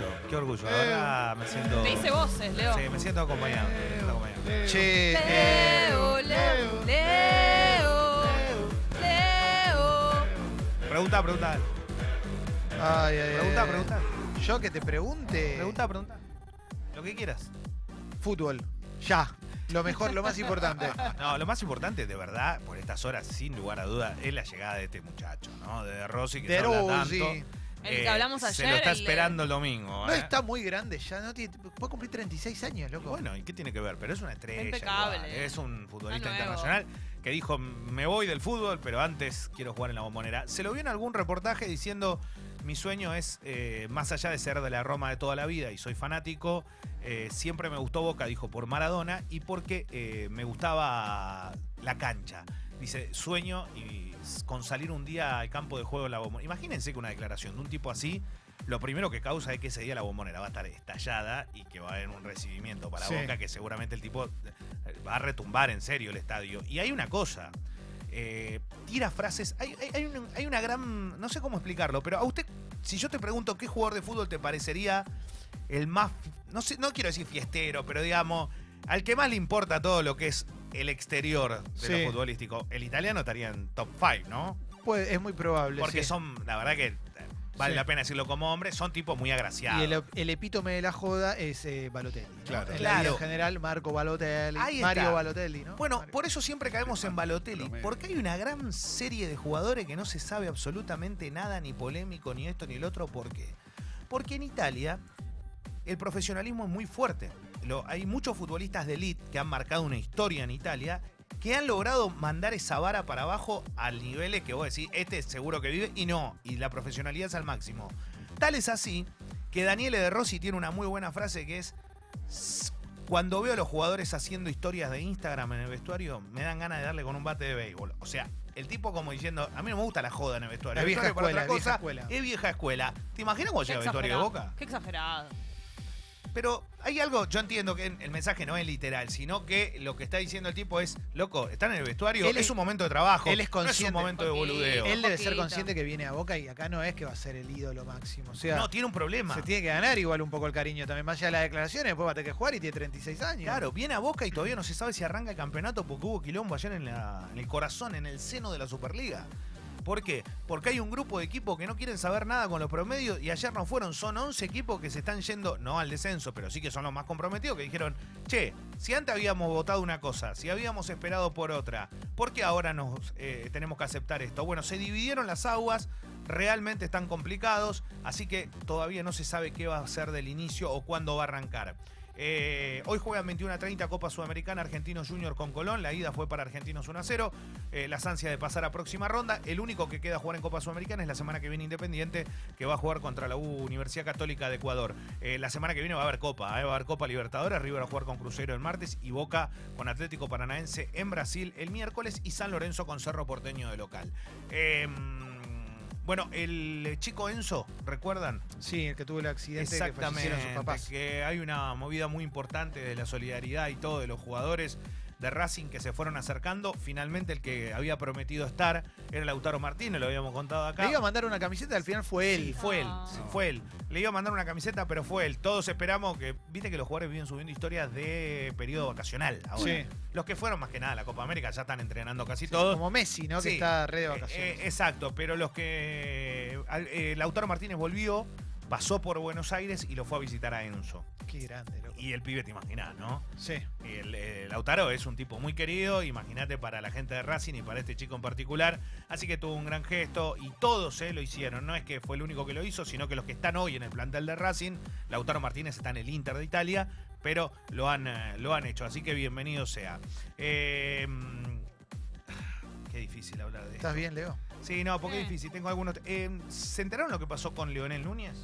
orgullo, qué orgullo. La verdad me siento. Te hice voces, Leo. Sí, me siento acompañado. me siento acompañado. Che, eh, Leo, Leo, Leo, Leo. Pregunta, pregunta. ay, ay, ay, Pregunta, ay. pregunta. Yo que te pregunte. Pregunta, pregunta. Lo que quieras. Fútbol. Ya. Lo mejor, lo más importante. No, lo más importante, de verdad, por estas horas, sin lugar a duda, es la llegada de este muchacho, ¿no? De Rossi, que De se habla tanto. Eh, El que hablamos Se ayer, lo está el de- esperando el domingo. No ¿eh? está muy grande ya, no tiene, puede cumplir 36 años, Y loco. Bueno, ¿y qué tiene que ver? Pero es una estrella. Impecable. igual. Es un futbolista Está nuevo. internacional que dijo, me voy del fútbol, pero antes quiero jugar en la bombonera. Se lo vio en algún reportaje diciendo, mi sueño es, eh, más allá de ser de la Roma de toda la vida y soy fanático, eh, siempre me gustó Boca, dijo, por Maradona y porque eh, me gustaba la cancha. Dice, sueño y con salir un día al campo de juego en la bombonera. Imagínense que una declaración de un tipo así, lo primero que causa es que ese día la bombonera va a estar estallada y que va a haber un recibimiento para Sí. Boca que seguramente el tipo eh, va a retumbar en serio el estadio. Y hay una cosa, eh, tira frases, hay, hay- hay un- hay una gran, no sé cómo explicarlo, pero a usted, si yo te pregunto qué jugador de fútbol te parecería el más, no sé, no quiero decir fiestero, pero digamos, al que más le importa todo lo que es el exterior de Sí. lo futbolístico, el italiano estaría en top 5, ¿no? Pues, es muy probable. Porque sí. son, la verdad que vale Sí. la pena decirlo como hombre, son tipos muy agraciados. Y el, el epítome de la joda es eh, Balotelli. ¿no? Claro. En Claro. general, Marco Balotelli, Ahí está. Mario Balotelli, ¿no? Bueno, Mario. por eso siempre caemos en Balotelli, porque hay una gran serie de jugadores que no se sabe absolutamente nada, ni polémico, ni esto, ni el otro. ¿Por qué? Porque en Italia el profesionalismo es muy fuerte. Lo- hay muchos futbolistas de elite que han marcado una historia en Italia que han logrado mandar esa vara para abajo al nivel que vos decís, este es seguro que vive, y no, y la profesionalidad es al máximo. Tal es así que Daniele De Rossi tiene una muy buena frase que es, "S- cuando veo a los jugadores haciendo historias de Instagram en el vestuario, me dan ganas de darle con un bate de béisbol. O sea, el tipo como diciendo, a mí no me gusta la joda en el vestuario. La vieja vestuario para escuela, otra vieja cosa escuela. es vieja escuela. ¿Te imaginas cuando llega el vestuario de. Boca? Qué exagerado. Pero hay algo, yo entiendo que el mensaje no es literal, sino que lo que está diciendo el tipo es, loco, están en el vestuario, Él es, es- un momento de trabajo, él es no es un consciente. momento de boludeo. Él debe ser consciente que viene a Boca y acá no es que va a ser el ídolo máximo. O sea, no, tiene un problema. se tiene que ganar igual un poco el cariño también. Más allá de las declaraciones, después va a tener que jugar y tiene 36 años. Claro, viene a Boca y todavía no se sabe si arranca el campeonato porque hubo quilombo ayer en, la- en el corazón, en el seno de la Superliga. ¿Por qué? Porque hay un grupo de equipos que no quieren saber nada con los promedios y ayer no fueron. Son 11 equipos que se están yendo, no al descenso, pero sí que son los más comprometidos, que dijeron, che, si antes habíamos votado una cosa, si habíamos esperado por otra, ¿por qué ahora nos eh, tenemos que aceptar esto? Bueno, se dividieron las aguas, realmente están complicados, así que todavía no se sabe qué va a ser del inicio o cuándo va a arrancar. Eh, hoy juegan 21 a 30 Copa Sudamericana Argentinos Junior con Colón. La ida fue para Argentinos 1 a 0. Eh, las ansias de pasar a próxima ronda. El único que queda jugar en Copa Sudamericana es la semana que viene Independiente, que va a jugar contra la Universidad Católica de Ecuador. Eh, la semana que viene va a haber Copa, eh, va a haber Copa Libertadores. River va a jugar con Cruzeiro el martes y Boca con Atlético Paranaense en Brasil el miércoles y San Lorenzo con Cerro Porteño de local. Eh, bueno, el chico Enzo, ¿recuerdan? Sí, el que tuvo el accidente que Exactamente, fallecieron sus papás. que hay una movida muy importante de la solidaridad y todo de los jugadores de Racing que se fueron acercando. Finalmente el que había prometido estar era Lautaro Martínez, lo habíamos contado acá. Le iba a mandar una camiseta, al final fue él. Sí, fue él, No. sí, fue él. Le iba a mandar una camiseta, pero fue él. Todos esperamos que, viste que los jugadores viven subiendo historias de periodo vacacional ahora. Sí. Los que fueron más que nada a la Copa América ya están entrenando casi Sí, todos. Como Messi, ¿no? Sí. Que está re de Eh, vacaciones. eh, exacto, pero los que. eh, Lautaro Martínez volvió, pasó por Buenos Aires y lo fue a visitar a Enzo. Qué grande, loco. Y el pibe te imaginás, ¿no? Sí. El, eh, Lautaro es un tipo muy querido, imagínate para la gente de Racing y para este chico en particular. Así que tuvo un gran gesto y todos eh, lo hicieron. No es que fue el único que lo hizo, sino que los que están hoy en el plantel de Racing, Lautaro Martínez está en el Inter de Italia, pero lo han, eh, lo han hecho. Así que bienvenido sea. Eh, qué difícil hablar de esto. ¿Estás bien, Leo? Sí, no, porque es difícil. Tengo algunos. eh, ¿Se enteraron lo que pasó con Leonel Núñez?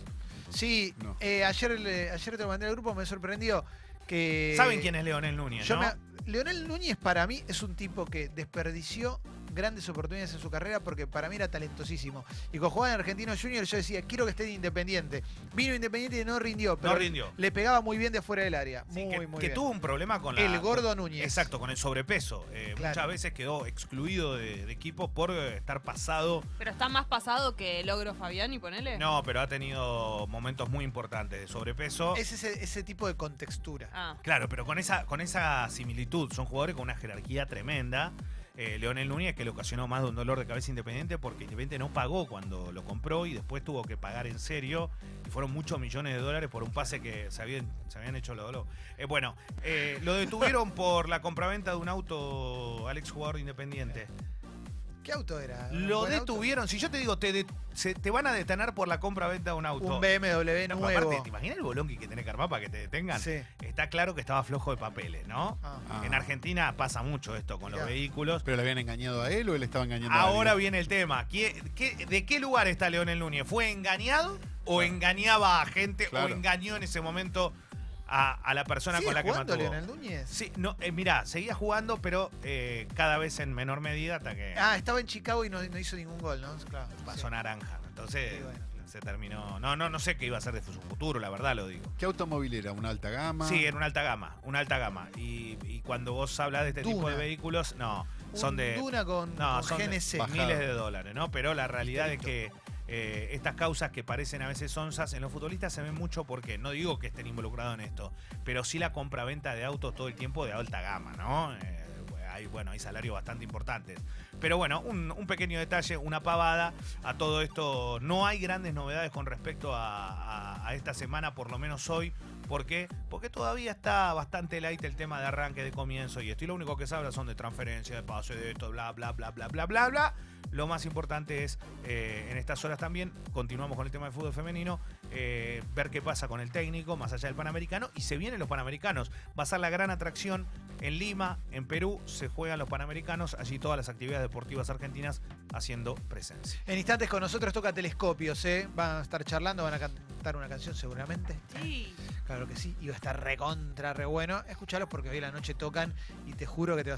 Sí, No. eh, ayer, le- ayer te lo mandé al grupo, me sorprendió que... ¿Saben quién es Leonel Núñez? Yo no? me- Leonel Núñez para mí es un tipo que desperdició grandes oportunidades en su carrera porque para mí era talentosísimo. Y cuando jugaba en Argentino Junior yo decía, quiero que esté en Independiente. Vino Independiente y no rindió, pero No rindió. le pegaba muy bien de fuera del área. Sí, muy, que, muy que bien. tuvo un problema con la. El gordo Núñez. Exacto, con el sobrepeso. Eh, Claro. Muchas veces quedó excluido de, de equipos por eh, estar pasado. Pero está más pasado que Logro Fabiani, ponele. No, pero ha tenido momentos muy importantes de sobrepeso. Es ese, ese tipo de contextura. Ah. Claro, pero con esa, con esa similitud. Son jugadores con una jerarquía tremenda. Eh, Leonel Núñez que le ocasionó más de un dolor de cabeza independiente porque Independiente no pagó cuando lo compró y después tuvo que pagar en serio. Y fueron muchos millones de dólares por un pase que se habían, se habían hecho los. Eh, bueno, eh, lo detuvieron por la compraventa de un auto al exjugador de Independiente. ¿Qué auto era? ¿Un Lo auto? detuvieron. Si yo te digo, te, de- se- te van a detener por la compra-venta de un auto. Un BMW No, nuevo. aparte, ¿te imaginas el bolón que tiene que armar para que te detengan? Sí. Está claro que estaba flojo de papeles, ¿no? Ah. En Argentina pasa mucho esto con los vehículos. ¿Pero le habían engañado a él o él estaba engañando a Ahora alguien? viene el tema. ¿Qué- qué- de qué lugar está Leonel Núñez? ¿Fue engañado o engañaba a gente o engañó en ese momento a, a la persona ¿Sigue con la que jugando mantuvo? Leonel Núñez? Sí, no, eh, mirá, seguía jugando, pero eh, cada vez en menor medida hasta que Ah, estaba en Chicago y no, no hizo ningún gol, ¿no? Claro. pasó sí. naranja. Entonces Sí, bueno. se terminó. No, no, no sé qué iba a ser de su futuro, la verdad lo digo. ¿Qué automóvil era? ¿Una alta gama? Sí, en una alta gama, una alta gama. Y, y cuando vos hablas de este tipo Duna. de vehículos, no, son Un de Duna con, no, con son de GNC. Bajado. miles de dólares, ¿no? Pero la realidad es que eh, estas causas que parecen a veces onzas en los futbolistas se ven mucho porque no digo que estén involucrados en esto, pero sí la compra-venta de autos todo el tiempo de alta gama, ¿no? Eh, hay, bueno, hay salarios bastante importantes. Pero bueno, un, pequeño detalle, una pavada. A todo esto no hay grandes novedades con respecto a esta semana, por lo menos hoy. ¿Por qué? Porque todavía está bastante light el tema de arranque, de comienzo y esto. Y lo único que se habla son de transferencia, de pase, de esto, bla, bla, bla, bla, bla, bla, bla. Lo más importante es, eh, en estas horas también, continuamos con el tema del fútbol femenino, eh, ver qué pasa con el técnico, más allá del Panamericano, y se vienen los Panamericanos. Va a ser la gran atracción en Lima, en Perú, se juegan los Panamericanos, allí todas las actividades deportivas argentinas haciendo presencia. En instantes con nosotros toca Telescopios, ¿eh? Van a estar charlando, van a cantar una canción seguramente. Sí. Claro que sí, va a estar recontra, re bueno. Escuchalos porque hoy a la noche tocan y te juro que te vas